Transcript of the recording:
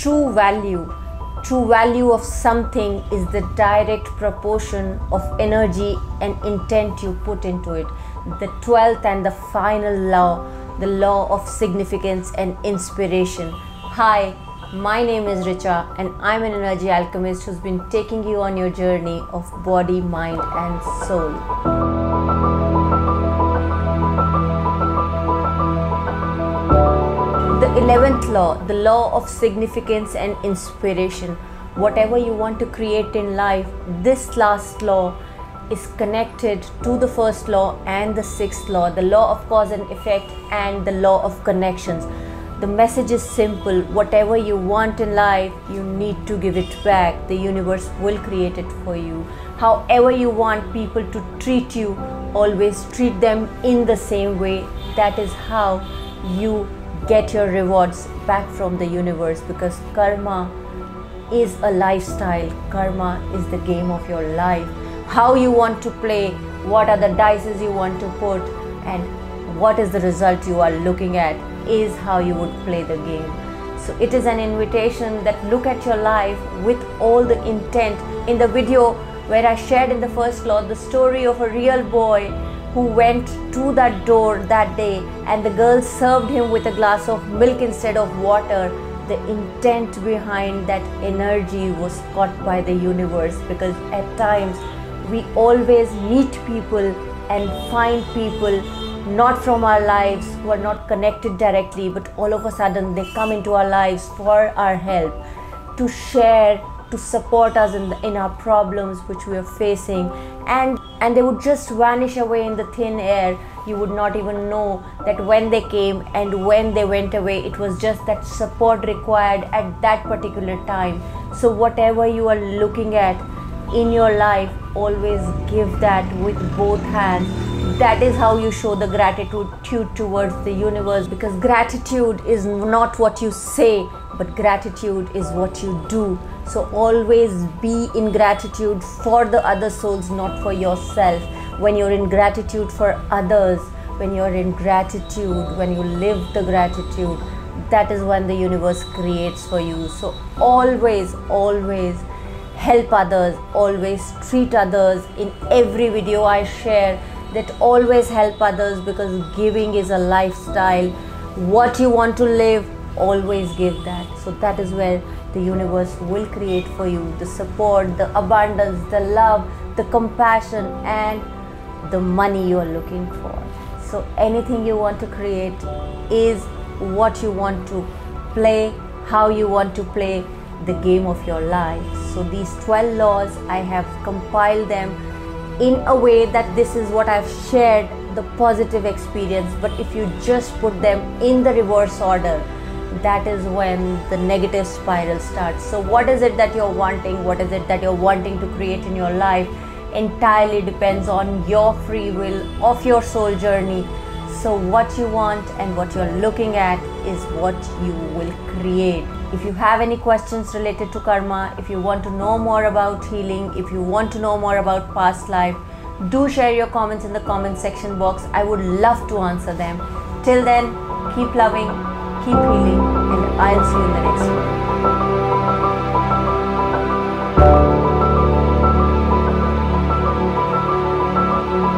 true value true value of something is the direct proportion of energy and intent you put into it. The 12th and the final law the law of significance and inspiration. Hi my name is richa and i'm an energy alchemist who's been taking you on your journey of body mind and soul 11th law, the law of significance and inspiration. Whatever you want to create in life, this last law is connected to the first law and the sixth law, the law of cause and effect, and the law of connections. The message is simple whatever you want in life, you need to give it back. The universe will create it for you. However, you want people to treat you, always treat them in the same way. That is how you get your rewards back from the universe because karma is a lifestyle. Karma is the game of your life. How you want to play what are the dices you want to put and what is the result you are looking at is how you would play the game. So it is an invitation that look at your life with all the intent. In the video where i shared in the first law the story of a real boy who went to that door that day and the girl served him with a glass of milk instead of water. The intent behind that energy was caught by the universe because at times we always meet people and find people not from our lives who are not connected directly but all of a sudden they come into our lives for our help to share to support us in, the, in our problems which we are facing. And and they would just vanish away in the thin air. You would not even know that when they came and when they went away. It was just that support required at that particular time. So whatever you are looking at in your life always give that with both hands that is how you show the gratitude towards the universe because gratitude is not what you say but gratitude is what you do so always be in gratitude for the other souls, not for yourself. When you're in gratitude for others, when you're in gratitude, when you live the gratitude, that is when the universe creates for you. So always, always help others, always treat others. In every video I share, that always help others because giving is a lifestyle. What you want to live, always give that. So that is where the universe will create for you the support, the abundance, the love, the compassion, and the money you are looking for. So, anything you want to create is what you want to play, how you want to play the game of your life. So, these 12 laws, I have compiled them in a way that this is what I've shared the positive experience. But if you just put them in the reverse order, that is when the negative spiral starts. So, what is it that you're wanting? What is it that you're wanting to create in your life? Entirely depends on your free will of your soul journey. So, what you want and what you're looking at is what you will create. If you have any questions related to karma, if you want to know more about healing, if you want to know more about past life, do share your comments in the comment section box. I would love to answer them. Till then, keep loving, keep healing, and I'll see you in the next one.